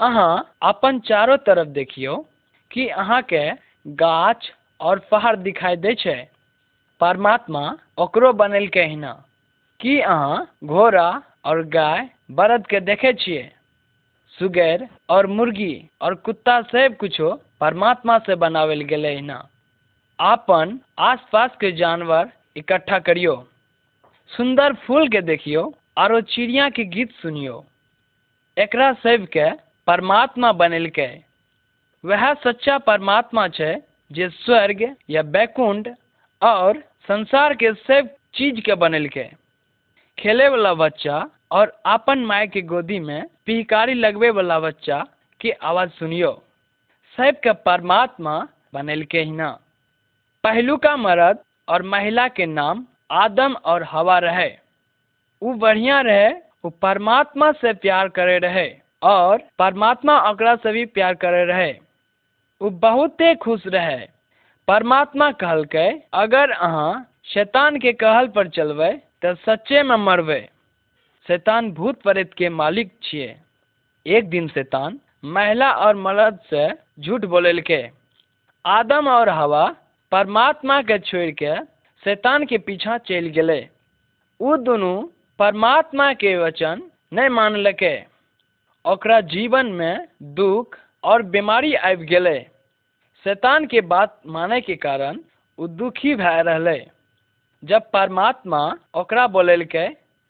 अहाँ अपन चारो तरफ़ देखियौ कि अहाँके गाछ और पहाड़ दिखाई दै छै। परमात्मा ओकरो बनेलकै हिना। की अहाँ घोड़ा और गाय बरद के देखे छियै? सुगैर और मुर्गी और कुत्ता सब कुछो परमात्मा से बनावल गेलै हिना। आपन आसपास के जानवर इकट्ठा करियो। सुंदर फूल के देखियो आरो चिड़िया के गीत सुनियो। एकरा सबके परमात्मा बनेलकै। वह सच्चा परमात्मा छै, जे स्वर्ग या बैकुंठ और संसार के सब चीज़ के बनेलकै। खेले वाला बच्चा और अपन माय के गोदी में पिहकारी लगवे वाला बच्चा के आवाज़ सुनियो। सबके परमात्मा बनेलकै हिना पहलुका मर्द और महिला के नाम आदम और हवा रहे। उ बढ़िया रहे, उ परमात्मा से प्यार करे रहे। और परमात्मा ओकरा से भी प्यार करे रहे। उ बहुते खुश रहे। परमात्मा कहलकै, अगर अहाँ शैतान के कहल पर चलबै, तऽ सच्चे में मरबै। शैतान भूत प्रेत के मालिक छिए एक दिन शैतान महिला और मर्द से झूठ बोलेलकै। आदम और हवा परमात्मा के छोड़ के शैतान के पीछा चलि गेलै। उ दुनू परमात्मा के वचन नहीं मानलकै। ओकरा जीवन में दुख और बीमारी आबि गेलै। शैतान के बात माने के कारण उ दुखी भए जब परमात्मा ओकरा बोलेलकै,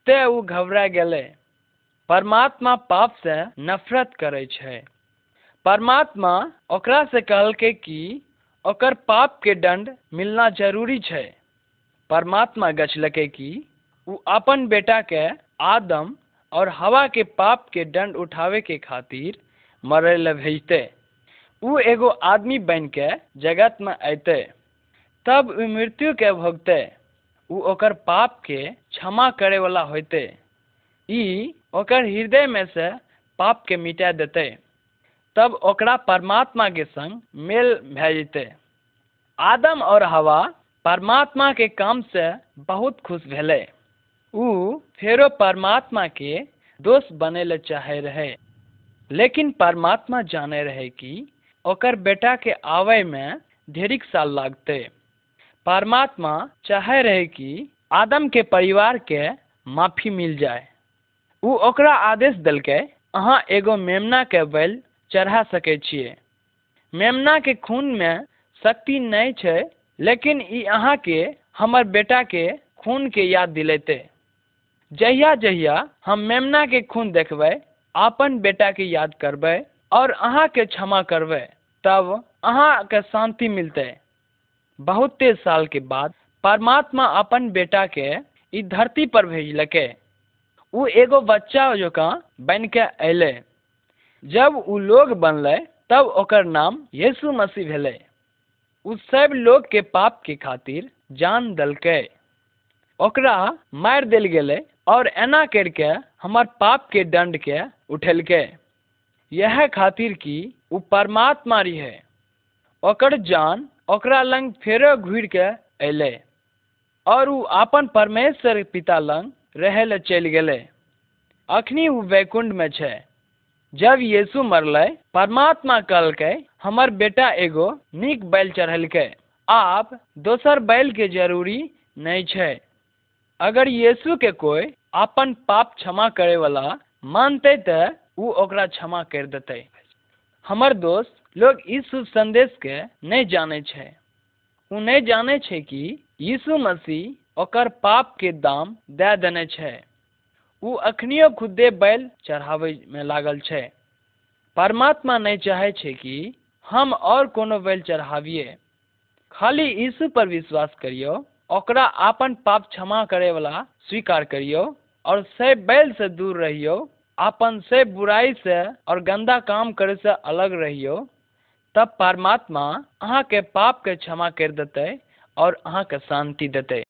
ते उ घबरा गेलै। परमात्मा पाप से नफरत करे छै। परमात्मा ओकरा से कहलकै कि ओकर पाप के दंड मिलना ज़रूरी छै। परमात्मा गछलकै कि उ अपन बेटा के आदम और हवा के पाप के दंड उठावे के खातिर मरे ले भेजते। उ एगो आदमी बन के जगत में अयते, तब उ मृत्यु के भोगते। उ ओकर पाप के क्षमा करे वाला होते ई ओकर हृदय में से पाप के मिटा देते। तब ओकरा परमात्मा के संग मेल भए जेते आदम और हवा परमात्मा के काम से बहुत खुश भेलै। उ फेरो परमात्मा के दोस्त बने ले चाहे रहे। लेकिन परमात्मा जाने रहे कि ओकर बेटा के आवे में ढेरिक साल लागते। परमात्मा चाहे रहे कि आदम के परिवार के माफ़ी मिल जाए। उ ओकरा आदेश देलकै, अहाँ एगो मेमना के बैल चढ़ा सकै छियै। मेमना के खून में शक्ति नहीं छै, लेकिन ई अहाँ के हमर बेटा के खून के याद दिलेते। जहिया जहिया हम मेमना के खून देखबै अपन बेटा के याद करबै और अहाँ के क्षमा करबै, तब अहाँ के शांति मिलते। बहुते साल के बाद परमात्मा अपन बेटा के ई धरती पर भेजलकै। उ एगो बच्चा जकाँ बन के अयलै जब उ लोग बनलै, तब ओकर नाम यीशु मसीह भेलै। उ सब लोग के पाप के खातिर जान देलकै। ओकरा मारि देल गेलै। और एना करके, हमर पाप के दंड के उठेलकै, यह खातिर कि उ परमात्मा रहे ओकर जान ओकरा लंग फेरो घुरि के अयलै, और अपन परमेश्वर पिता लंग रहे चलि गेलै। अखनी उ वैकुंठ में छै। जब यीशु मरलै, परमात्मा कहलकै, हमर बेटा एगो नीक बैल चढ़ेलकै आब दोसर बैल के ज़रूरी नहीं छै। अगर यीशु के कोई अपन पाप क्षमा करे वाला मानते तऽ उ ओकरा क्षमा कर देते। हमर दोस्त लोग शुभ संदेश के नहीं जाने छै। उ नहीं जाने छै कि यीशु मसीह ओकर पाप के दाम दे देने छै। उ अखनियो खुदे बैल चढ़ावे में लागल छै। परमात्मा नहीं चाहे छै कि हम और कोनो बैल चढ़ाविए खाली यीशु पर विश्वास करियो। ओकरा अपन पाप क्षमा करे वाला स्वीकार करियो और से बैल से दूर रहियो अपन से बुराई से और गंदा काम करे से अलग रहियो, तब परमात्मा पाप के क्षमा कर देते और अहाँ के शांति देते।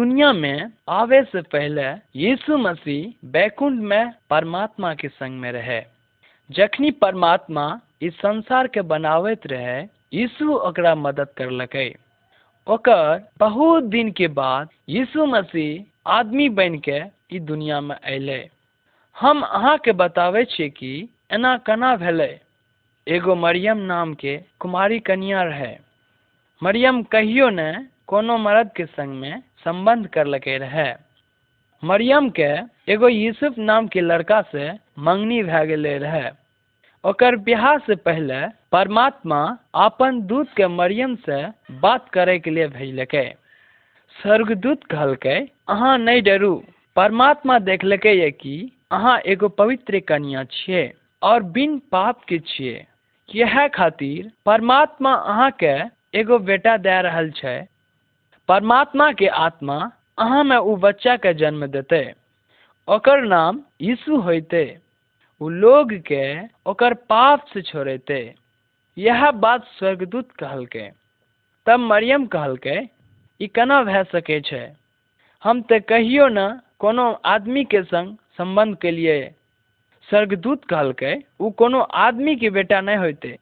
दुनिया में आवे से पहले यीशु मसीह बैकुंठ में परमात्मा के संग में रहे। जखनी परमात्मा इस संसार के बनावत रहे, यीशु ओकरा मदद करलकै ओकर बहुत दिन के बाद यीशु मसीह आदमी बन के ई दुनिया में अयलै। हम अहा के बताबै छियै कि एना केना भेलै? एगो मरियम नाम के कुमारी कन्या रहे। मरियम कहियो ने कोनो मर्द के संग में संबंध करलकै रहे। मरियम के एगो यूसुफ नाम के लड़का से मंगनी भए गेलै रहे। ओकर से पहले परमात्मा अपन दूत के मरियम से बात करे के लिए भेजलकै। स्वर्गदूत कहलकै, अहाँ नहीं डरू। परमात्मा देखलकै ये कि अहाँ एगो पवित्र कन्या छियै और बिन पाप के छियै। यह खातिर परमात्मा अहाँके एगो बेटा दे रहल छै। परमात्मा के आत्मा अहाँ में उ बच्चा के जन्म देते। ओकर नाम यीशु होते उ लोग के ओकर पाप से छोड़ेते। यह बात स्वर्गदूत कहलकै। तब मरियम कहलकै, ई केना भए सकै छै? हम तऽ कहियो न कोनो आदमी के संग संबंध केलिए स्वर्गदूत कहलकै, उ कोनो आदमी के बेटा नहीं होते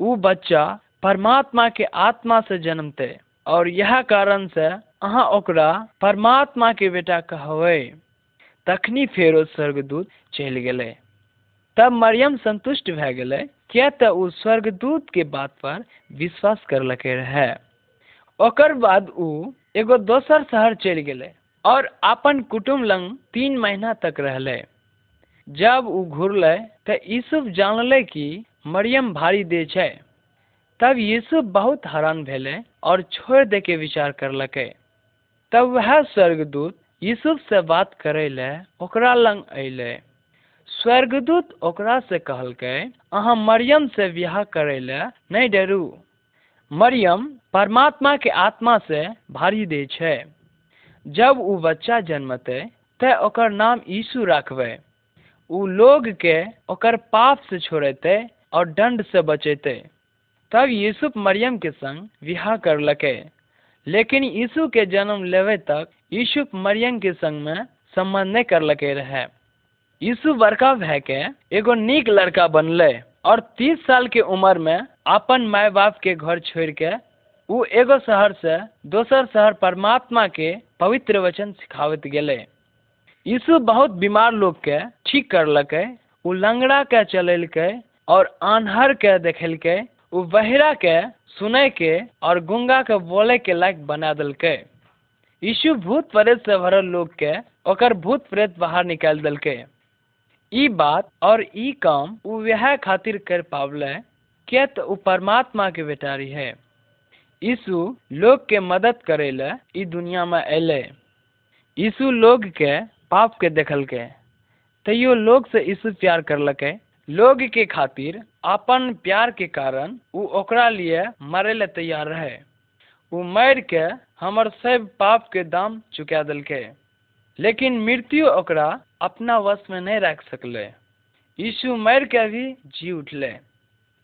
उ बच्चा परमात्मा के आत्मा से जन्मते। और यह कारण से अहाँ ओकरा परमात्मा के बेटा कहबै। तखनी फेरो स्वर्गदूत चलि गेलै। तब मरियम संतुष्ट भए गेलै, किया तऽ उ स्वर्गदूत के बात पर विश्वास कर करलकै रहे। ओकर बाद उ एगो दोसर शहर चलि गेलै और अपन कुटुम्ब लंग तीन महीना तक रहलै। जब उ घुरलै, तऽ यूसुफ जानलै कि मरियम भारी दे छै। तब यीशु बहुत हैरान भेलै और छोड़ दे के विचार करलकै। तब वह स्वर्गदूत यूसुफ से बात करे ले ओकरा लंग अयलै। स्वर्गदूत ओकरा से कहलकै, अहाँ मरियम से बियाह करे ले नहीं डरू। मरियम परमात्मा के आत्मा से भारी दे छै। जब उ बच्चा जन्मते तऽ ओकर नाम यीशु राखबै। लोग के ओकर पाप से छोड़ेते और दंड से बचेते। तब यूसुफ मरियम के संग विवाह करलकै। लेकिन यीशु के जन्म लेवे तक यूसुफ मरियम के संग में संबंध नहीं करलकै रहे। यीशु बड़का भए के एगो नीक लड़का बनलै और तीस साल के उम्र में अपन माय बाप के घर छोड़ के उ एगो शहर से दोसर शहर परमात्मा के पवित्र वचन सिखावत गेलै। यीशु बहुत बीमार लोग के ठीक करलकै, उ लंगड़ा के चलेलकै और आन्हर के देखेलकै उ बहिरा के सुनै के और गुंगा के बोले के लायक बना देलकै। यीशु भूत प्रेत से भरल लोग के ओकर भूत प्रेत बाहर निकाल देलकै। ई बात और ई काम उ खातिर कर पावले, किया तो उ परमात्मा के बेटा है। यीशु लोग के मदद करे ले ई दुनिया में अयले। यीशु लोग के पाप के देखलकै। तैयो लोग से यीशु प्यार करलकै। लोग के खातिर अपन प्यार के कारण ओकरा लिए मरे ले तैयार रहे। उ मर के हमर सब पाप के दाम चुका देलकै। लेकिन मृत्यु ओकरा अपना वश में नहीं रख सकले। यीशु मर के भी जी उठले।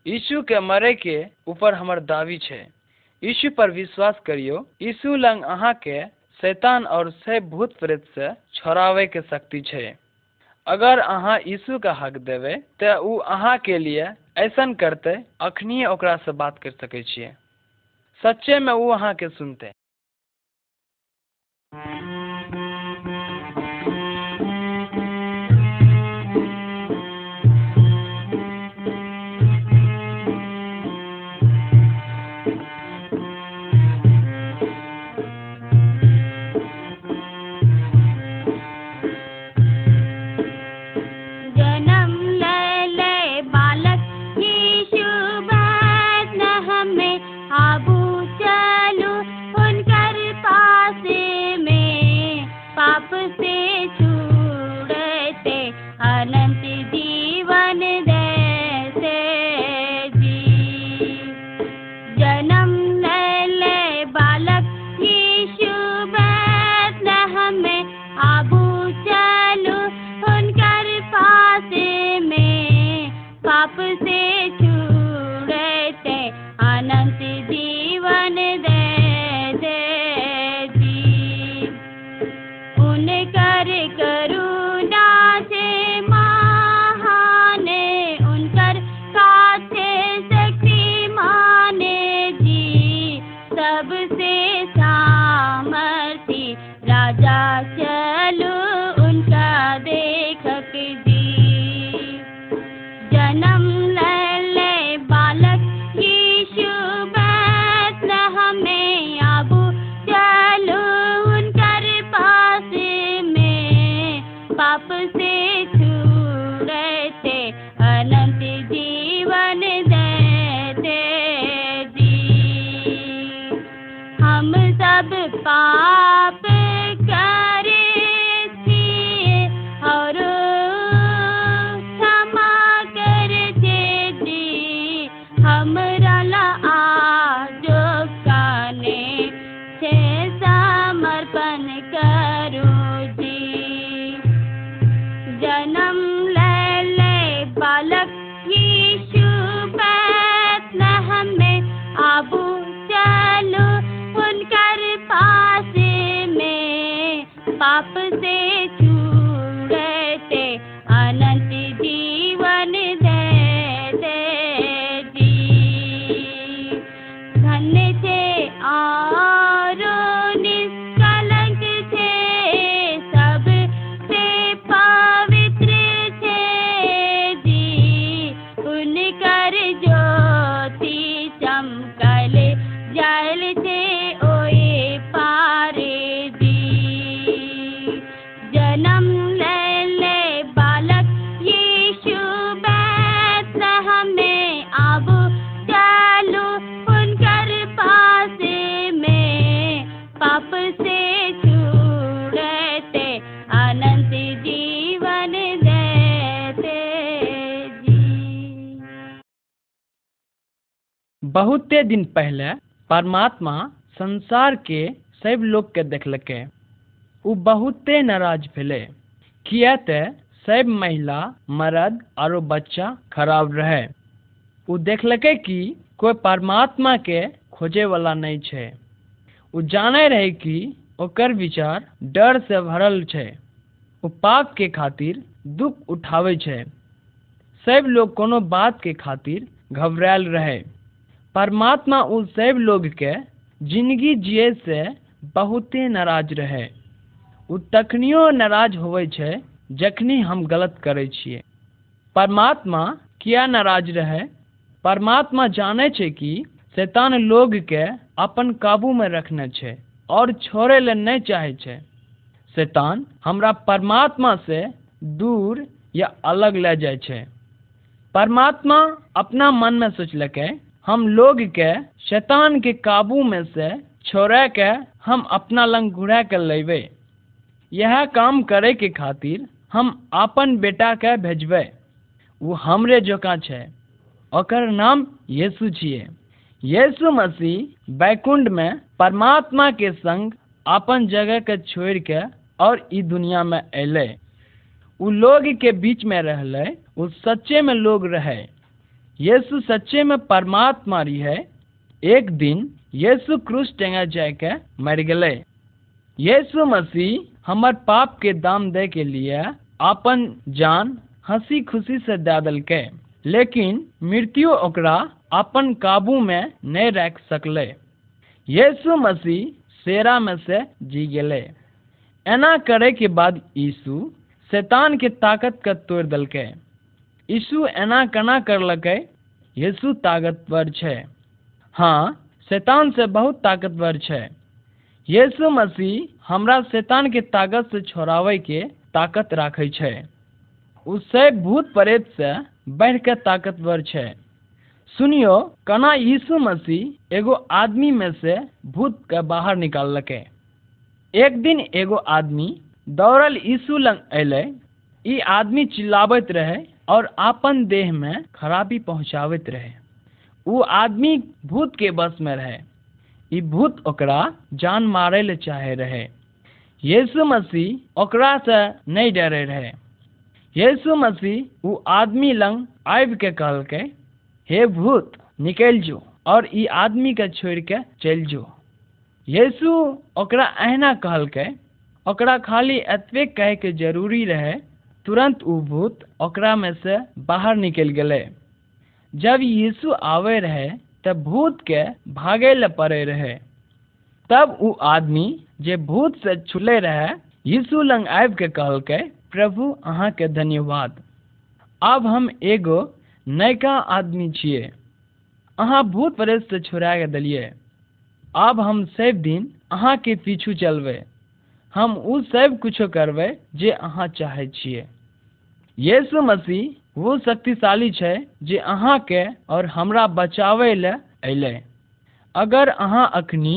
यीशु के मरे के ऊपर हमर दावी छै। यीशु पर विश्वास करियो, यीशु लंग अहाँ के शैतान और सब भूत प्रेत से छोड़ावे के शक्ति छै। अगर अहाँ यीशु का हक देबै, तऽ अहाँ के लिए ऐसन करते अखनिए ओकरा से बात कर सकै छियै। सच्चे में वो अहा के सुनते। बहुते दिन पहले परमात्मा संसार के सब लोग के देखलकै। उ बहुते नाराज़ भेलै, किया ते सब महिला, मर्द आरो बच्चा खराब रहे। उ देखलकै कि कोई परमात्मा के खोजे वाला नहीं छै। उ जाने रहे कि ओकर विचार डर से भरल छै। उ पाप के खातिर दुख उठावे सब लोग कोनो बात के खातिर घबरायल रहे। परमात्मा उ सब लोग के ज़िंदगी जिये से बहुते नाराज़ रहे। उ तखनियो नाराज़ होवे छै, जखनी हम गलत करै छियै परमात्मा किया नाराज़ रहे? परमात्मा जाने छै कि शैतान लोग के अपन काबू में रखने छै और छोड़े ले नहीं चाहे छै। शैतान हमरा परमात्मा से दूर या अलग ले जाए छै। परमात्मा अपना मन में सोचलकै हम लोग के शैतान के काबू में से छोड़े के हम अपना लंग घुरा के लेबै। यह काम करे के खातिर हम अपन बेटा के भेजबै। वो हमरे जोका छै। ओकर नाम यीशु छियै। यीशु मसीह बैकुंठ में परमात्मा के संग अपन जगह के छोड़ के और इस दुनिया में अयलै। उ लोग के बीच में रहले। उ सच्चे में लोग रहे। यीशु सच्चे में परमात्मा रहे एक दिन यीशु क्रूस टेंगा जाय के मर गए यीशु मसीह हमर पाप के दाम दे के लिए अपन जान हँसी खुशी से दे देलकै, लेकिन मृत्यु ओकरा अपन काबू में नहीं रख सकले। यीशु मसीह सेरा में से जी गेले। एना करे के बाद यीशु शैतान के ताकत के तोड़ देलकै। यीशु एना केना करलकै, यीशु ताकतवर छै। हाँ शैतान से बहुत ताकतवर छै। यीशु मसीह हमरा शैतान के ताकत से छोड़ावे के ताकत राखै छै। उससे भूत प्रेत से बढ़ के ताकतवर छै। सुनियो कना यीशु मसीह एगो आदमी में से भूत के बाहर निकाललकै। एक दिन एगो आदमी दौड़ल यीशु लग अयलै। आदमी चिल्लाबैत रहे और आपन देह में खराबी पहुंचाबैत रहे। उ आदमी भूत के बस में रहे। भूत ओकरा जान मारे ले चाहे रहे। यीशु मसीह ओकरा से नहीं डरे रहे। यीशु मसीह उ आदमी लंग आबि के हे भूत, निकल जो और ई आदमी के छोड़ के चल जो। यीशु ओकरा अहिना कहलकै, ओकरा खाली कहे के ज़रूरी रहे तुरंत उ भूत ओकरा में से बाहर निकल गेले। जब यीशु आवे रहे, तब भूत के भागे ले पड़े रहे। तब उ आदमी जे भूत से छुले रहे, यीशु लंग आबि के प्रभु, अहाँके धन्यवाद। आब हम एगो नयका आदमी छियै। अहाँ भूत प्रेत से छुड़ा के देलियै। आब हम सब दिन अहाँके पीछू चलबै। हम उ सब कुछो करबै जे अहाँ चाहै छियै। यीशु मसीह वो शक्तिशाली छै जे अहाँके और हमरा बचाबै लए अयलै। अगर अहाँ अखनी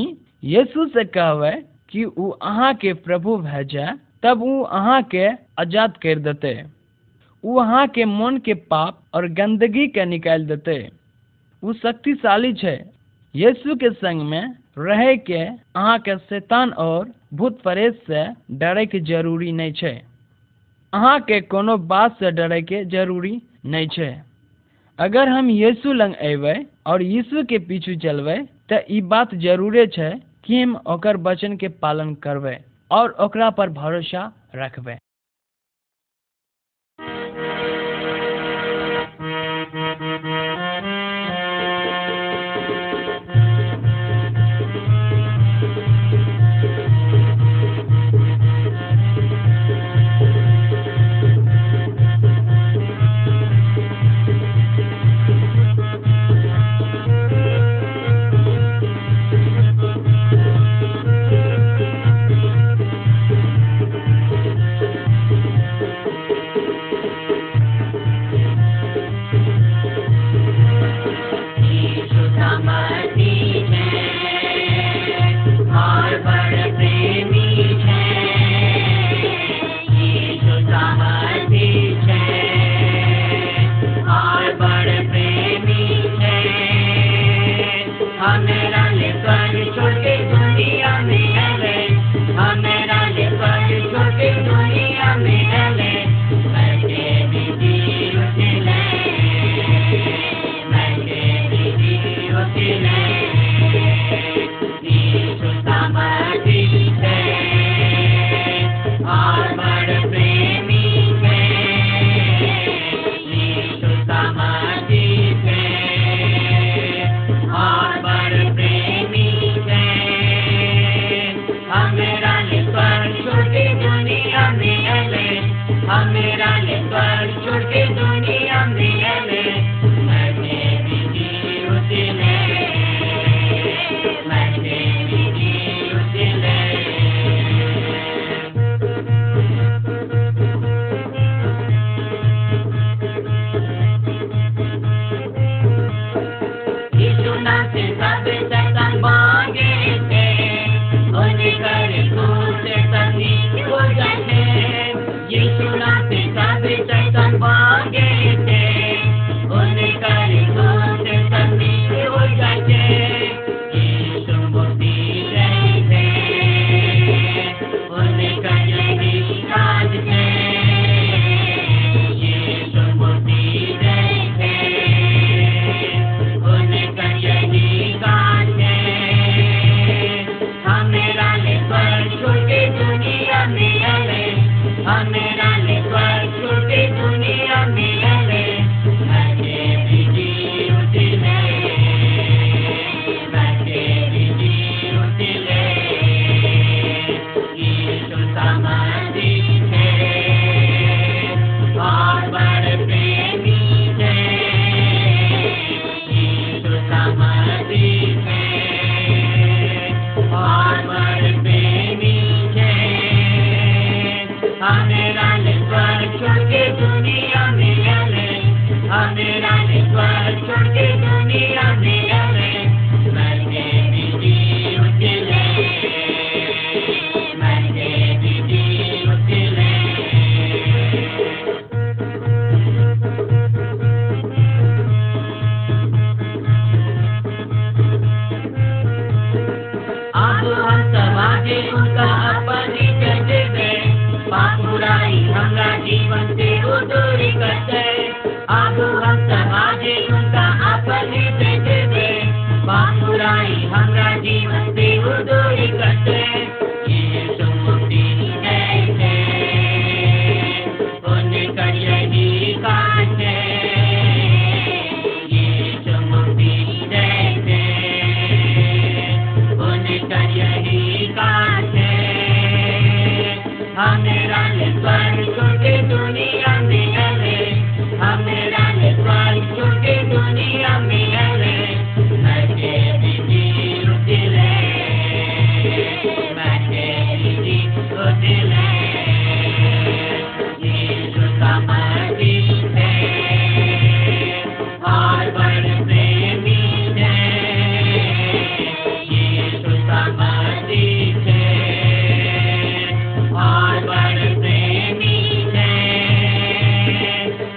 यीशु से कहबै कि उ अहाँके प्रभु भए जाए तब उ अहाँके आज़ाद कर देतै। अहाँके मन के पाप और गंदगी के निकाल देतै। उ शक्तिशाली छै। यीशु के संग में रहे के अहाँके शैतान और भूत प्रेत से डरे के ज़रूरी नहीं छै। अहाँके कोनो बात से डरे के ज़रूरी नहीं छै। अगर हम यीशु लग अयबै और यीशु के पीछू चलबै तऽ ई बात जरूरे छै कि हम ओकर वचन के पालन करबै और ओकरा पर भरोसा रखबै।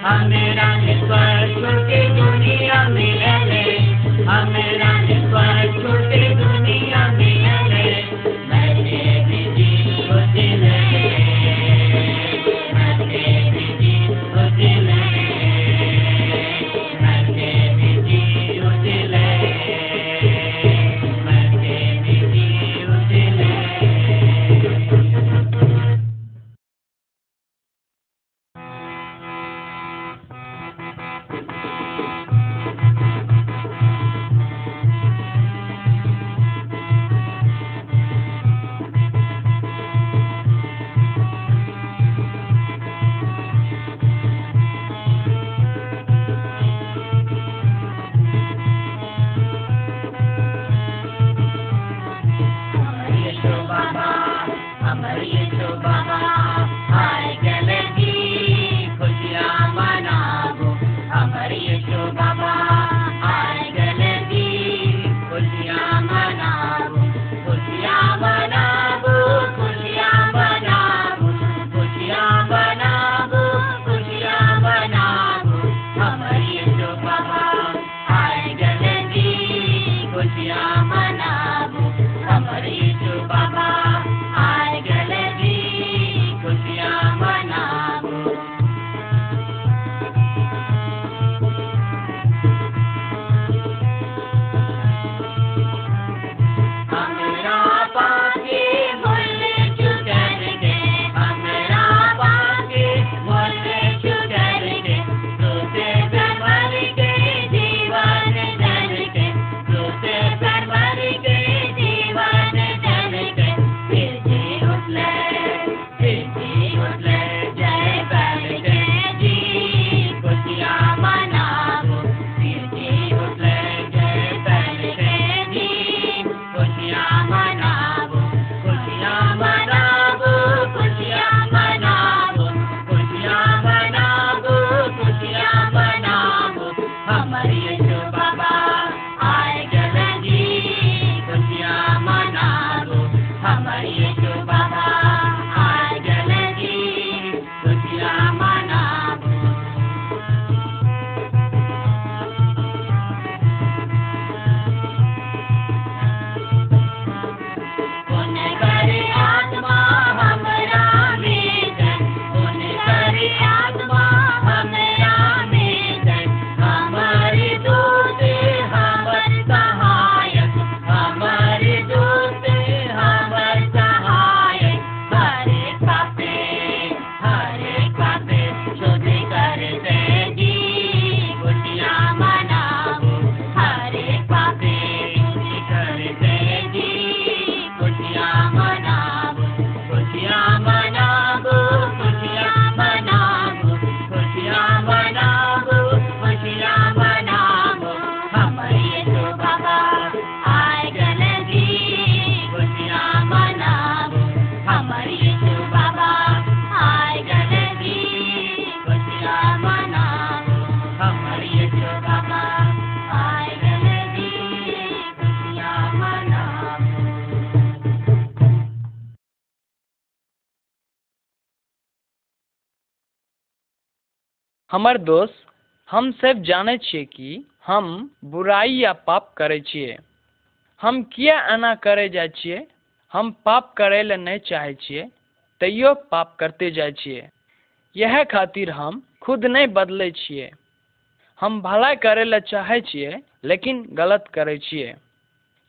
Amén, amén, suerte, que con amén. हमर दोस्त, हम सब जानै छियै कि हम बुराई या पाप करै छियै। हम किया एना करे जाइ छियै? हम पाप करै लए नहि चाहै छियै, तैयो पाप करते जाइ छियै। यह खातिर हम खुद नहीं बदलै छियै। हम भलाई करे लए चाहै छियै, लेकिन गलत करै छियै।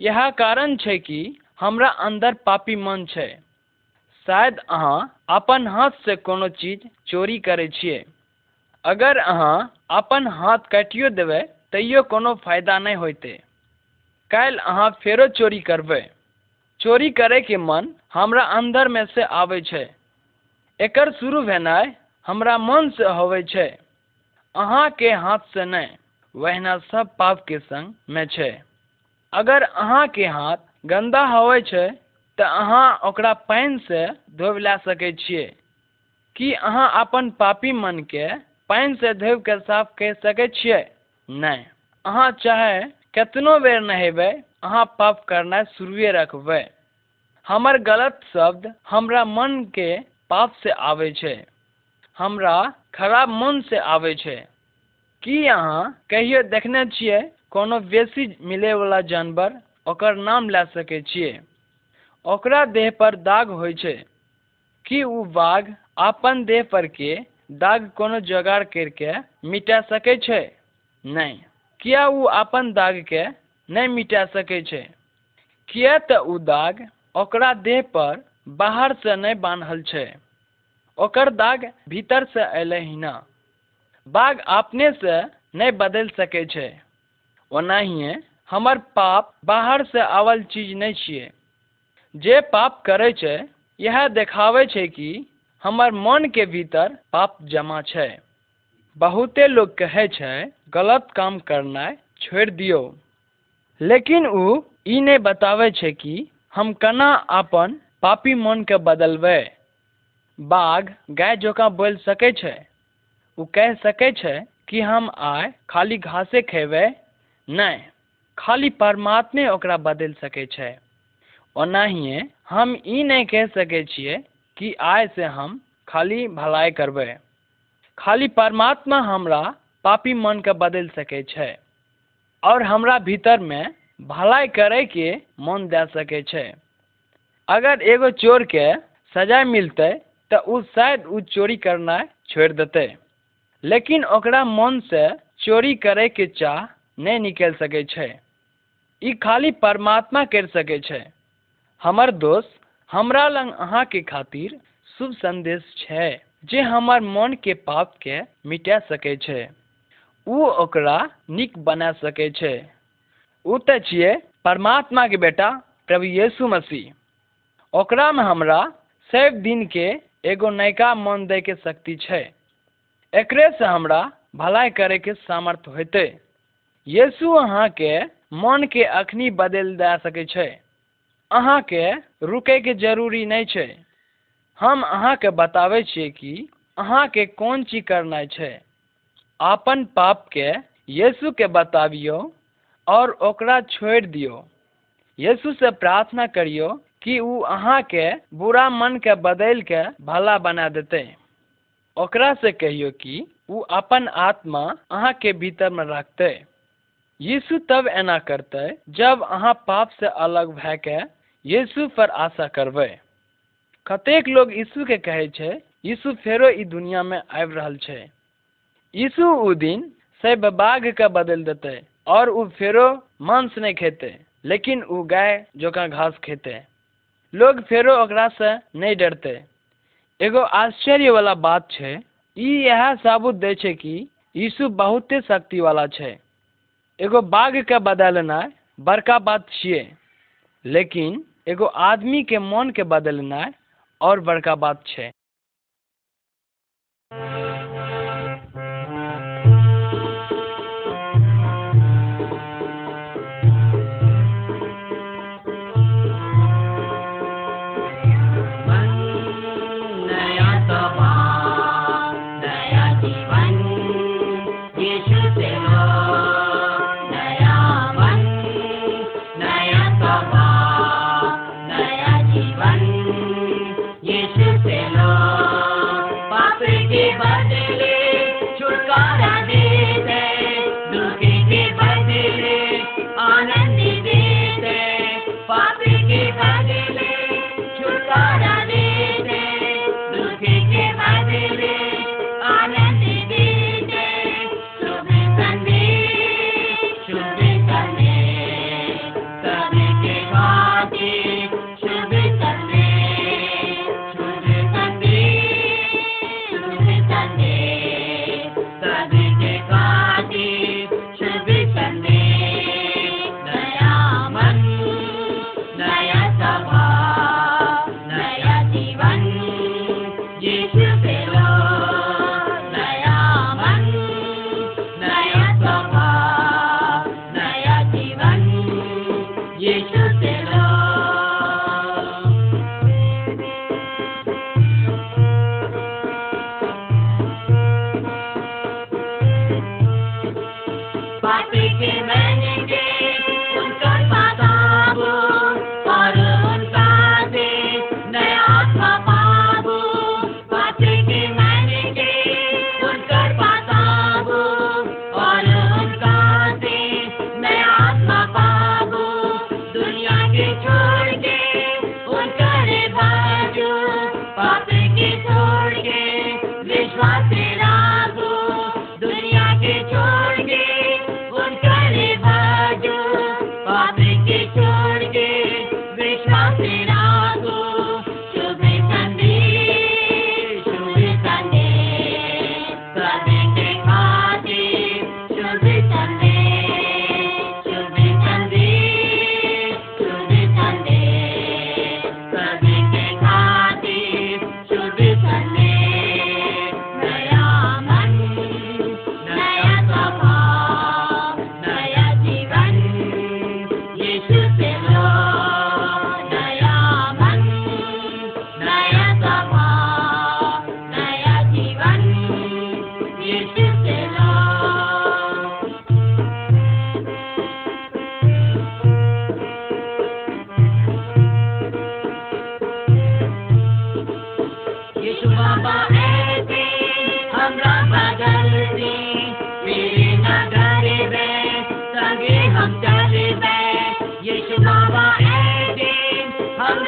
यह कारण छै कि हमरा अंदर पापी मन छै। शायद अहाँ अपन हाथ से कोनो चीज़ चोरी करै छियै। अगर अहाँ अपन हाथ काटियो देबै, तैयो कोनो फ़ायदा नहीं होइते। काल्हि अहाँ फेरो चोरी करबै। चोरी करैके मन हमरा अन्दरमे से आबै छै। एकर शुरू भेनाइ हमरा मन से होबै छै। अहाँके हाथ से नहि, वहिना सब पापके संगमे छै। अगर अहाँके हाथ गन्दा होबै छै, तऽ अहाँ ओकरा पानि से धोबि लए सकै छियै। की अहाँ अपन पापी मनके पानि से धोबि कऽ साफ़ करि सकै छियै? नहि। अहाँ चाहे केतनो बेर नहेबै, अहाँ पाप करनाइ शुरुए रखबै। हमर गलत शब्द हमरा मनके पाप से आबै छै। हमरा खराब मन से आबै छै। की अहाँ कहियो देखने छियै कोनो बेसी मिलैवला जानवर ओकर नाम लए सकै छियै? ओकरा देह पर दाग होइ छै। की ओ बाघ अपन देह पर के दाग कोनो जोगाड़ करके मिटा सकै छै? नहि किया ओ अपन दागके नहि मिटा सकै छै? किया तऽ ओ दाग ओकरा देह पर बाहर से नहि बान्हल छै? ओकर दाग भीतर से अयलै हिना बाघ अपने से नहि बदलि सकै छै। ओनाहिए हमर पाप बाहर से आवल चीज़ नहि छियै। जे पाप करै छै, इएह देखाबै छै कि हमर मन के भीतर पाप जमा छै। बहुते लोग कहै छै, गलत काम करनाइ छोड़ि दियौ। लेकिन ओ ई नहि बताबै छै कि हम केना अपन पापी मनके बदलबै। बाघ गाय जकाँ बोलि सकै छै। ओ कहि सकै छै कि हम आइ खाली घासे खेबै। नहि, खाली परमात्मे ओकरा बदलि सकै छै। ओनाहिए हम ई नहि कहि सकै छियै कि आय से हम खाली भलाई करबै। खाली परमात्मा हमरा पापी मनके बदलि सकै छै और हमरा भीतरमे भलाई करैके मन दए सकै छै। अगर एगो चोरके सजा मिलतै, तऽ ओ शायद ओ चोरी करनाइ छोड़ि देतै। लेकिन ओकरा मन से चोरी करैके चाह नहि निकलि सकै छै। ई खाली परमात्मा करि सकै छै। हमर दोस्त हमरा लग अहाँके खातिर शुभ संदेश छै जे हमर मनके पापके मिटा सकै छै। ओ ओकरा नीक बना सकै छै। ओ तऽ छियै परमात्माके बेटा प्रभु यीशु मसीह। ओकरामे हमरा सब दिनके एगो नयका मन दैके शक्ति छै। एकरेसँ हमरा भलाई करैके सामर्थ्य होतै यीशु अहाँके मनके अखनी बदलि दए सकै छै। अहाँके रुकैके ज़रूरी नहि छै। हम अहाँके बताबै छियै कि अहाँके कोन चीज़ करनाइ छै। अपन पापके यीशुके बताबियौ और ओकरा छोड़ि दियौ। यीशुसँ प्रार्थना करियौ कि ओ अहाँके बुरा मनके बदलि के भला बना देतै। ओकरा से कहियौ कि ओ अपन आत्मा अहाँके भीतरमे रखतै। यीशु तब एना करतै जब अहाँ पाप से अलग भए के यीशु पर आशा करबै। कतेक लोग यीशुके कहै छै, यीशु फेरो ई दुनियामे आबि रहल छै। यीशु ओ दिन सब बाघके बदलि देतै और ओ फेरो मांस नहीं खेते, लेकिन ओ गाय जकाँ घास खेते। लोग फेरो ओकरासँ नहीं डरते। एगो आश्चर्य वाला बात छै, ई यह साबुत दै छै कि यीशु बहुते शक्ति वाला छै। एगो बाघके बदलनाइ बड़का बात छियै, लेकिन एगो आदमी के आदमीके मनके बदलनाइ और बड़का बात छै।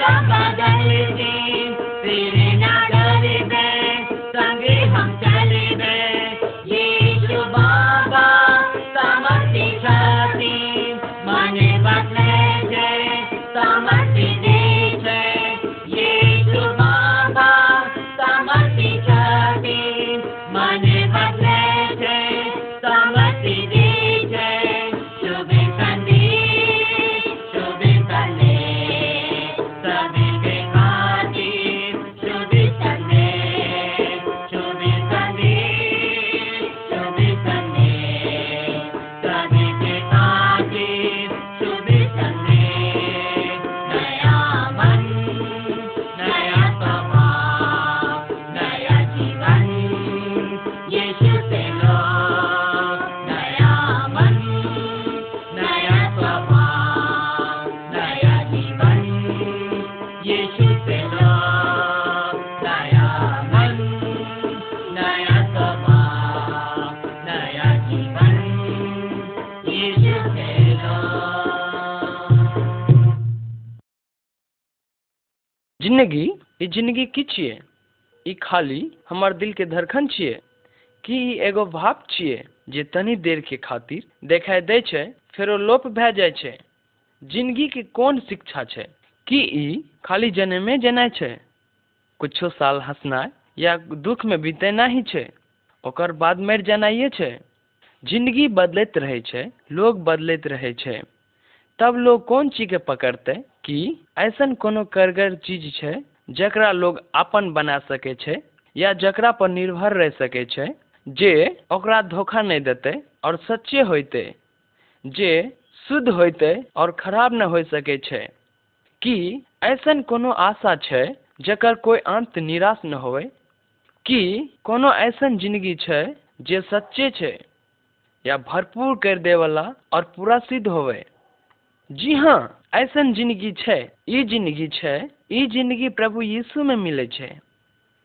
हमरा बदल ज़िंदगी, ई ज़िंदगी की ई खाली हमर दिल के धड़कन छियै? कि एगो भाव छियै जे तनी देर के खातिर देखाई दै छै, फेरो लोप भए जाइ छै? ज़िंदगी के कोन शिक्षा छै? कि ई खाली जन्मे जेनाइ छै? कुछो साल हंसनाइ या दुख में बीतेनाइ ही छै? ओकर बाद मरि जेनाइए छै? ज़िंदगी बदलैत रहै छै लोग बदलैत रहै छै। तब लोग कोन चीज़ के पकड़तै? कि ऐसन कोनो कारगर चीज़ छै जकरा लोग अपन बना सकै छै या जकरा पर निर्भर रह सकै छै, जे ओकरा धोखा नहीं देतै और सच्चे होइतै, जे शुद्ध होइतै और खराब न हो सकै छै। कि ऐसन कोनो आशा छै जकर कोई अंत निराश न होए कि कोनो ऐसन ज़िंदगी छै जे सच्चे छै या भरपूर कर देवला और पूरा सिद्ध होवे? जी हाँ ऐसन ज़िंदगी छै, ई ज़िंदगी छै, ई ज़िंदगी प्रभु यीशु में मिलै छै,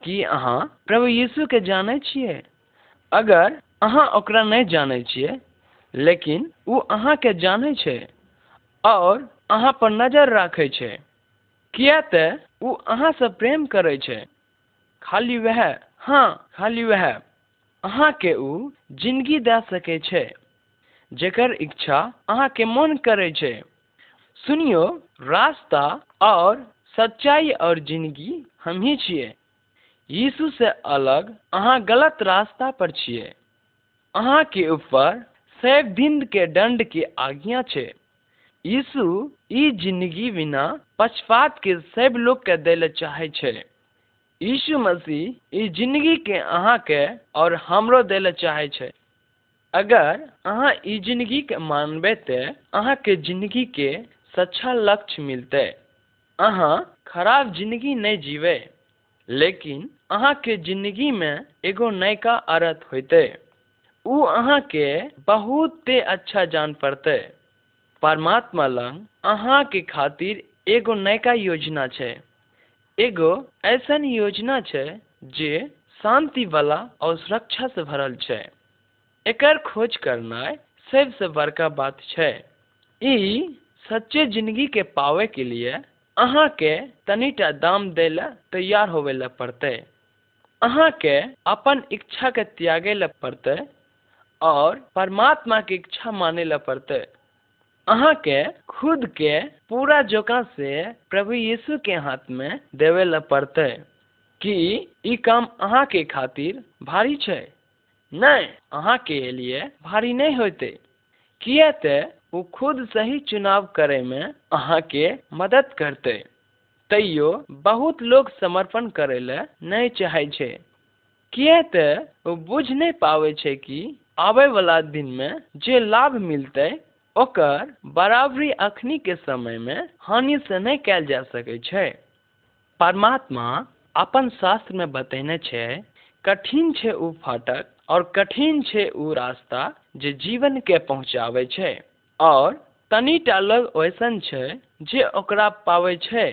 की अहाँ प्रभु यीशु के जानै छियै? अगर अहाँ ओकरा नहीं जानै छियै, लेकिन ओ अहाँके जानै छै, और अहाँ पर नज़र राखै छै, किया तऽ ओ अहाँसँ प्रेम करै छै। खाली वह हाँ खाली वह, अहाँके ओ ज़िंदगी दए सकै छै, जेकर इच्छा अहाँके मन करै छै। सुनियो, रास्ता और सच्चाई और ज़िंदगी हम ही छियै। यीशु से अलग अहाँ गलत रास्ता पर छियै। अहाँके ऊपर सैब दिन के दंड के आज्ञा छै। यीशु ई ज़िंदगी बिना पक्षपात के सब लोग के दै ले चाहे छै। यीशु मसीह ई ज़िंदगी के अहाँके और हमरो दै ले चाहे छै। अगर अहाँ ई ज़िंदगी के मानबै तऽ अहाँके ज़िंदगी के सच्चा लक्ष्य मिलते। अहाँ खराब ज़िंदगी नहीं जीवे लेकिन अहा के ज़िंदगी में एगो नयका अर्थ होते उ अहाँके बहुते अच्छा जान पड़तै। परमात्मा लंग अहाँके खातिर एगो नयका योजना छै। एगो ऐसन योजना छै जे शांति वाला और सुरक्षा से भरल छै। एकर खोज करना सबसे बड़का बात छै। ई सच्चे ज़िंदगी के पावे के लिए अहाँके तनिटा दाम दे तैयार होवे ला पड़तै। अहाँके अपन इच्छा के त्यागे ला पड़ते और परमात्मा के इच्छा माने ला पड़तै। अहाँके खुद के पूरा जोका से प्रभु यीशु के हाथ में देवे ला पड़ते कि ई काम अहाँके खातिर भारी छै। नहीं अहाँके लिए भारी नहीं होते किया ते वो खुद सही चुनाव करे में अहा के मदद करते। तैयो बहुत लोग समर्पण करे ले नहीं चाहे छै। किया ते बुझ नहीं पावे छै कि आवे वाला दिन में जे लाभ मिलते, ओकर बराबरी अखनी के समय में हानि से नहीं कैल जा सके छै। परमात्मा अपन शास्त्र में बतेने छै, कठिन छै उ फाटक और कठिन छै उ रास्ता जे जीवन के पहुंचावे छै। और तनिटा लग वैसन छै जे ओकरा पावे छै।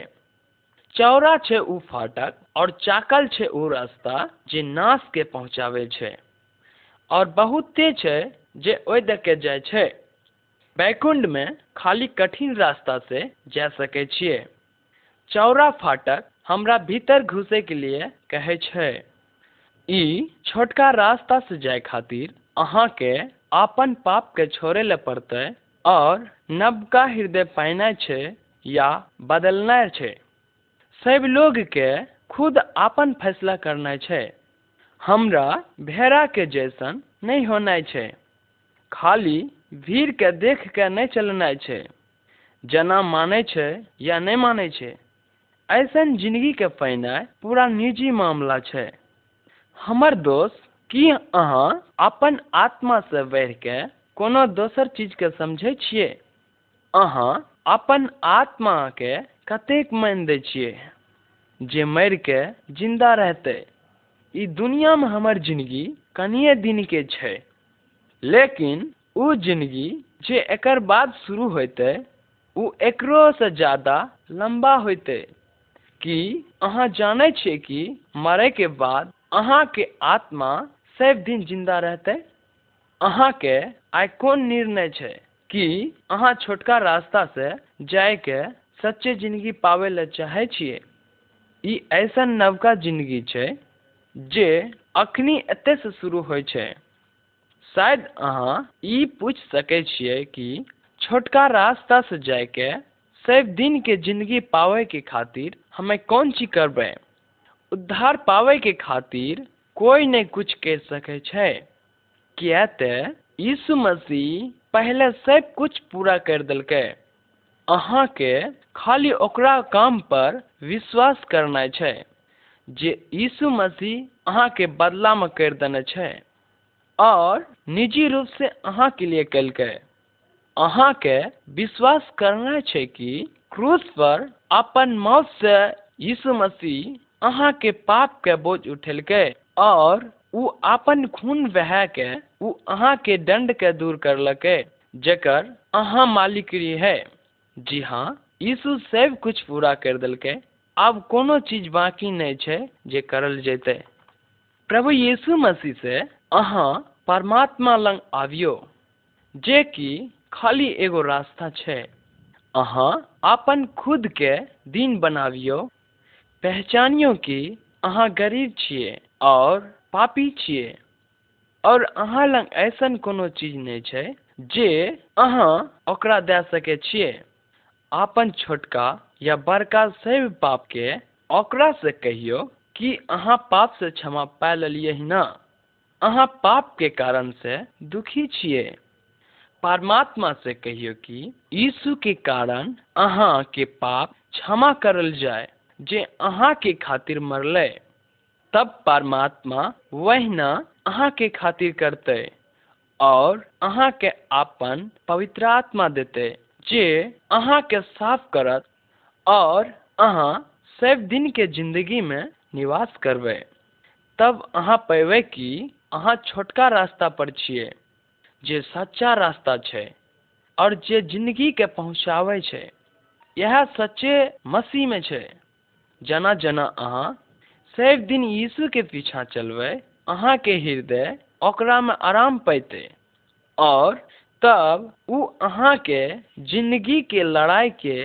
चौड़ा छै उ फाटक और चाकल छै उ रास्ता जे नाश के पहुंचावे छै। और बहुते छै जे ओहि दे के जाइ छै। बैकुंड में खाली कठिन रास्ता से जा सके छियै। चौड़ा फाटक हमरा भीतर घुसे के लिए कहे छै। ई छोटका रास्ता से जाय खातिर अहाँके अपन पाप के छोड़े ले पड़तै और नबका हृदय पाना छै या बदलना छै। सब लोग के खुद अपन फैसला करना छै। हमरा भेड़ा के जैसन नहीं होना छै। खाली भीड़ के देख के नहीं चलना छै। जना माने छै या नहीं माने छै। ऐसन ज़िंदगी के पैनाइ पूरा निजी मामला छै। हमर दोस्त, की अहाँ अपन आत्मा से बढ़ि के कोनो दोसर चीज़ के समझै छियै? अहाँ? अपन आत्मा के कतेक मान दै छियै जे मरि के ज़िंदा रहतै? ई दुनिया में हमर ज़िंदगी कनिए दिन के छै। लेकिन उ ज़िंदगी जे एकर बाद शुरू होतै उ एकरो से ज़्यादा लंबा होतै कि अहाँ जानै छियै कि मरे के बाद अहाँके आत्मा सब दिन ज़िंदा रहतै? अहाँके आइ कोन निर्णय छै कि अहाँ छोटका रास्ता से जाय के सच्चे ज़िंदगी पावे ला चाहे छियै? ई नवका ज़िंदगी छै जे अखनी एते से शुरू होइ छै। शायद अहाँ ई पूछ सकै छियै कि छोटका रास्ता से जाय के सब दिन के ज़िंदगी पावे के खातिर हमें कौन चीज़ करबै? उद्धार पावे के खातिर कोई नहीं कुछ कर सके छै। किया ते यीशु मसीह पहले सब कुछ पूरा कर दिलकै। अहाँके खाली ओकरा काम पर विश्वास करना छै, जे यीशु मसीह अहाँके बदला में कर देने और निजी रूप से अहाँ के लिए कलकै। अहाँके विश्वास करना छै कि क्रूस पर अपन मौत से यीशु मसीह अहाँके पाप के बोझ उठेलकै और उ अपन खून बहा के उ अहाँके दंड के दूर करलकै, जकर अहाँ मालिक है। जी हाँ यीशु सब कुछ पूरा कर दिलकै। आब कोनो चीज़ बाकी नहीं छै जे करल जेतै। प्रभु यीशु मसीह से अहाँ परमात्मा लंग आबियो, जे कि खाली एगो रास्ता छै। अहाँ अपन खुद के दिन बनाबियो। पहचानियो कि अहाँ गरीब छियै और पापी छियै। और अहाँ लग ऐसन कोनो चीज़ नहीं छै जे अहाँ ओकरा दे सके छियै। अपन छोटका या बड़का सब पाप के ओकरा से कहियो कि अहाँ पाप से क्षमा पा ना। अहाँ पाप के कारण से दुखी छियै। परमात्मा से कहियो कि यीशु के कारण अहाँ के पाप क्षमा करल जाए जे अहाँ के खातिर मरले। तब परमात्मा वह न अहाँ के खातिर करते और अहाँ के अपन पवित्र आत्मा देते, जे अहाँ के साफ़ करत और अहाँ सब दिन के ज़िंदगी में निवास करवे तब अहाँ पैबे कि अहाँ छोटका रास्ता पर छे जे सच्चा रास्ता छे और जे ज़िंदगी के पहुँचावे छे। यह सच्चे मसीह में छे। जना जना अहाँ सब दिन यीशुके पीछा चलवा अहा के हृदय ओकरामे आराम पैते और तब वहाँ के ज़िंदगी के लड़ाई के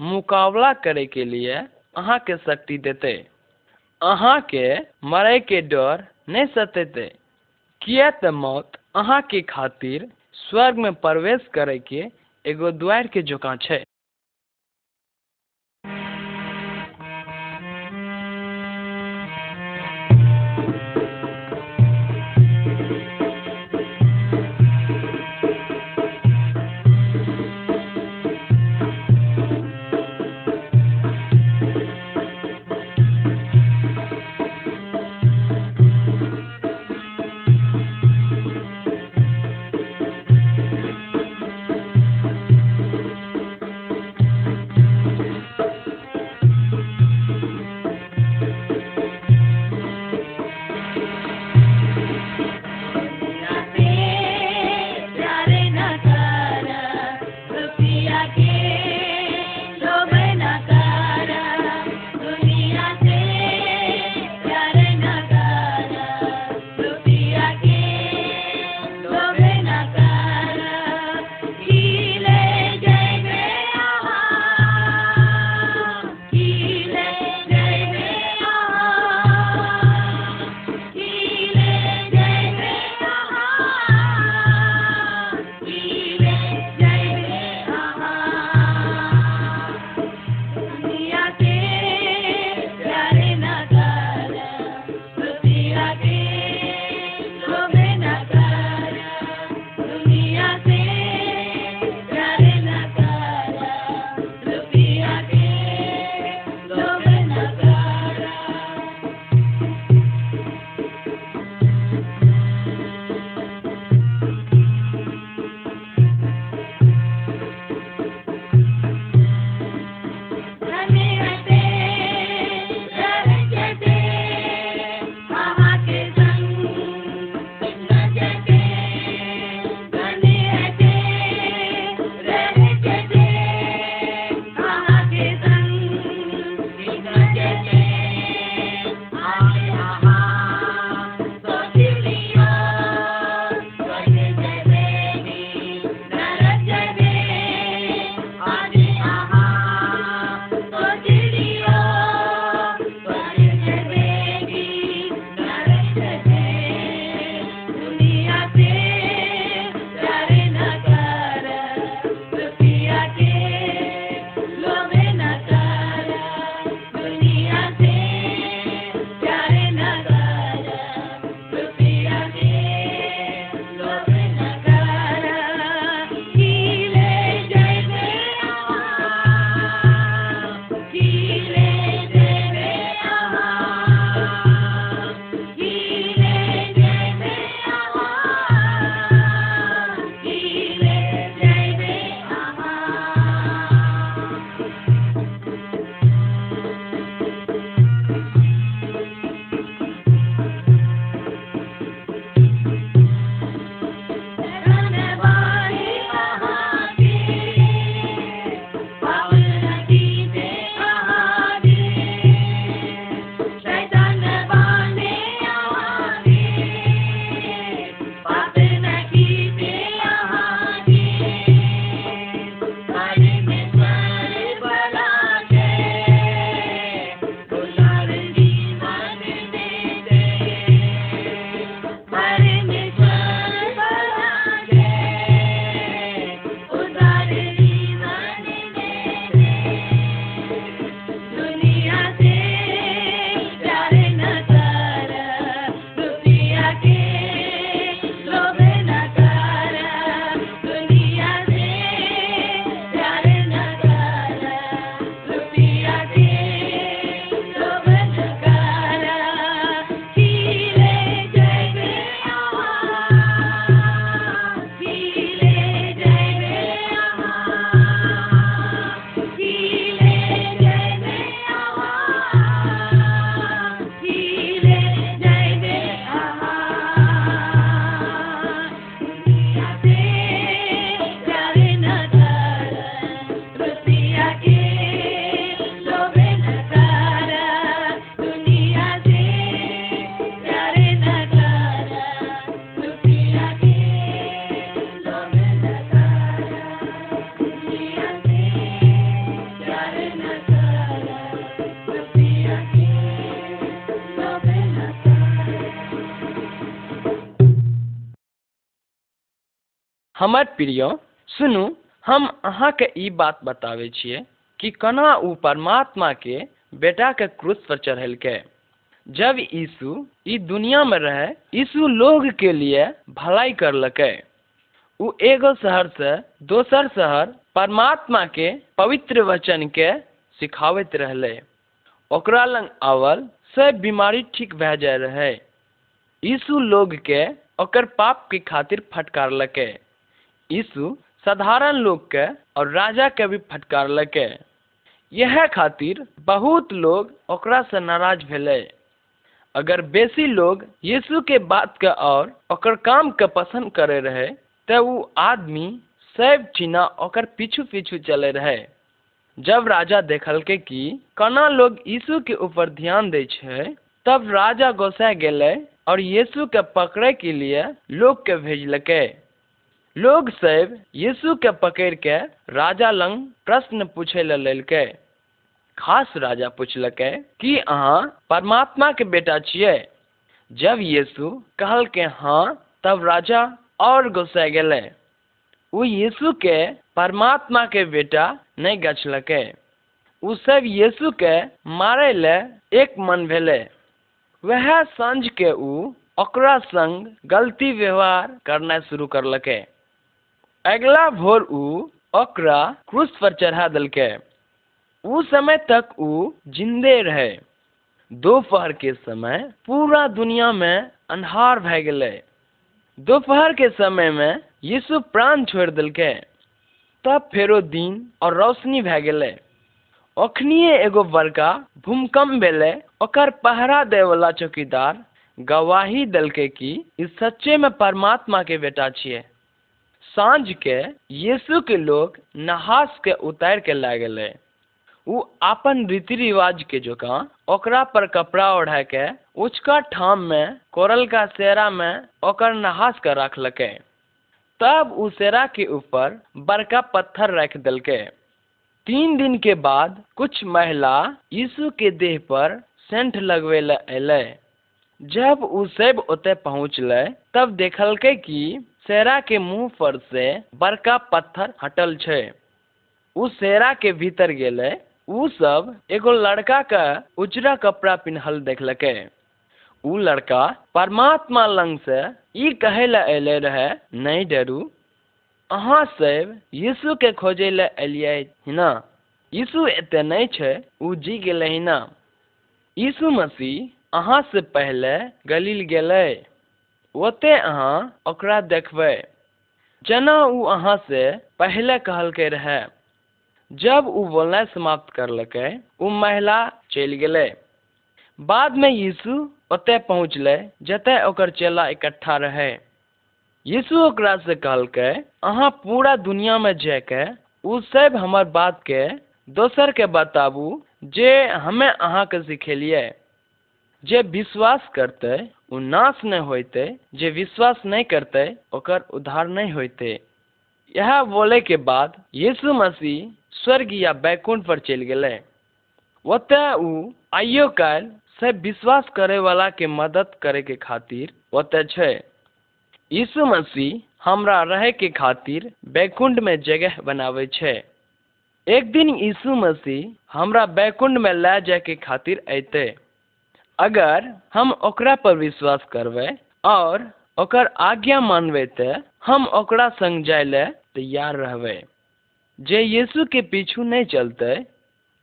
मुकाबला करे के लिए अहाँके शक्ति देते। अहाँ के मरे के डर नहीं सतेते। किए तऽ मौत अहाँके खातिर स्वर्ग में प्रवेश करे के एगो दुआरिके जकाँ है प्रियो, सुनू, हम अहाँके ई बात बताबै छियै कि केना ओ परमात्माके बेटाके क्रूस पर चढ़ेलकै। जब यीशु ई दुनियामे रहै यीशु लोगके लिए भलाई करलकै। ओ एगो शहर से दोसर शहर परमात्माके पवित्र वचनके सिखाबैत रहलै। ओकरा लग आवल सब बीमारी ठीक भए जाइ रहै। यीशु लोगके ओकर पापके खातिर फटकारलकै। यीशु साधारण लोगके और राजा के भी फटकारलकै यह खातिर बहुत लोग ओकरा से नाराज़ भेलै। अगर बेसी लोग यीशु के बात के और ओकर काम के पसंद करे रहे तो वो आदमी सब ठिना ओकर पीछू पीछू चले रहे। जब राजा देखलकै कि केना लोग यीशु के ऊपर ध्यान दै छै, तब राजा गोसा गेलै और यीशु के पकड़े के लिए लोग के भेजलकै। लोग सब यीशु के पकड़ के राजा लंग प्रश्न पूछे लेलकै। खास राजा पूछलकै कि अहाँ परमात्मा के बेटा छियै? जब यीशु कहलकै हाँ तब राजा और गुस्सा गेलै। ओ यीशु के परमात्मा के बेटा नहीं गछलकै। ओ सब यीशु के मारे ले एक मन भेलै। वह साँझ के ऊ ओकरा संग गलती व्यवहार करना शुरू करलकै। अगला भोर ऊ ओकरा क्रूस पर चढ़ा देलकै। उ समय तक ऊ जिंदे रहे। दोपहर के समय पूरा दुनिया में अन्हार भए गेलै। दोपहर के समय में यीशु प्राण छोड़ि देलकै। तब फेरो दिन और रोशनी भए गेलै। ओखनिए एगो बड़का भूकंप भेलै। ओकर पहरा वाला चौकीदार गवाही देलकै कि सच्चे में परमात्मा के बेटा छियै। साँझ के यीशु के लोग नहास के उतार के ला गेलै। उ अपन रीति रिवाज के जोका ओकरा पर कपड़ा ओढ़ा के उचका ठाम में कोरलका सेरा में ओकर नहास के रखलकै। तब उ सेरा के ऊपर बड़का पत्थर रख देलकै। तीन दिन के बाद कुछ महिला यीशु के देह पर सेंट लगवे ले अयलै जब उ सब ओते पहुँचलै, तब देखलकै कि सेरा के मुँह पर से बड़का पत्थर हटल छै। उ सेरा के भीतर गेलै। उ सब एगो लड़का के उजरा कपड़ा पिन्हल देखलकै। उ लड़का परमात्मा लंग से ई कहे ले अयले रहे, नहीं डरू, अहाँ सब यीशु के खोजे ले एलियै हिना। यीशु एते नहीं छै, उ जी गेलै हिना। यीशु मसीह अहाँ से पहले गलील गेलै। ओते अहाँ जेना उ अहाँ से पहले कहलकै रहे, जब उ बोलनाइ समाप्त करलकै, उ महिला चलि गेलै। बाद में यीशु ओतय पहुँचलै, जतय ओकर चेला इकट्ठा रहै। यीशु से कहलकै, अहाँ पूरा दुनिया में जाके उ सब हमर बात के दोसर के बताबू जे हमें अहाँके सिखेलियै। जे विश्वास करतै नाश नहीं होते जे विश्वास नहीं करते, ओकर उद्धार नहीं होते यह बोले के बाद यीशु मसीह स्वर्ग या बैकुंठ पर चलि गेलै। ओतय आइयो काल्हि सब विश्वास करे वाला के मदद करे के खातिर ओतय यीशु मसीह हमरा रहे के खातिर बैकुंठ में जगह बनावे छै। एक दिन यीशु मसीह हमरा बैकुंठ में ले जाए के खातिर अयतै अगर हम ओकरा पर विश्वास करबै और ओकर आज्ञा मानबै तऽ हम ओकरा संग जाय ले तैयार रहबै। जे यीशु के पीछू नहीं चलते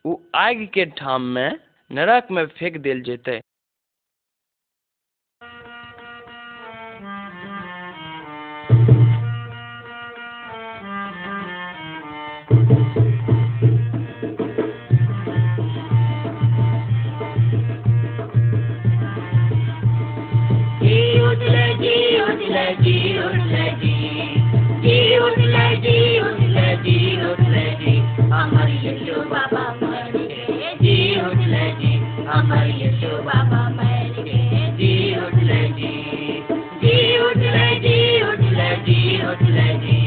वो आग के ठाम में नरक में फेंक देल जेतै। उठले जी उठले जी उठले जी अमर यीशु बाबा मर गए जी उठले जी अमर यीशु बाबा मर गए जी उठले जी जी उठले जी उठले जी उठले जी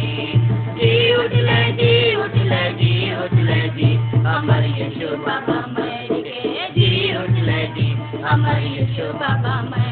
जी उठले जी उठले जी उठले जी अमर यीशु बाबा मर गए जी उठले जी अमर यीशु बाबा मर गए जी उठले जी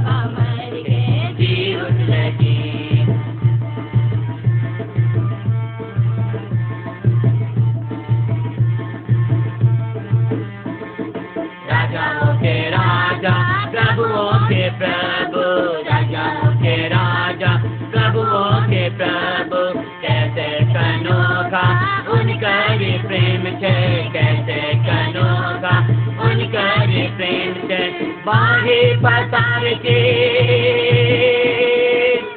बाहे पसार के,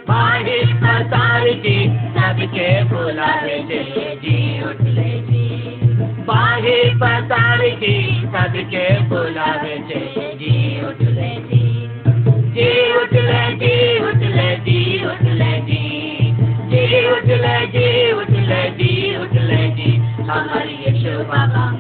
बाहे पसार के, सबके बुलावे छे जी उठले जी। बाहे पसार के, सबके बुलावे छे जी उठले जी। जी उठले जी उठले जी उठले जी। जी उठले जी उठले जी उठले जी। हमारी यीशु बाबा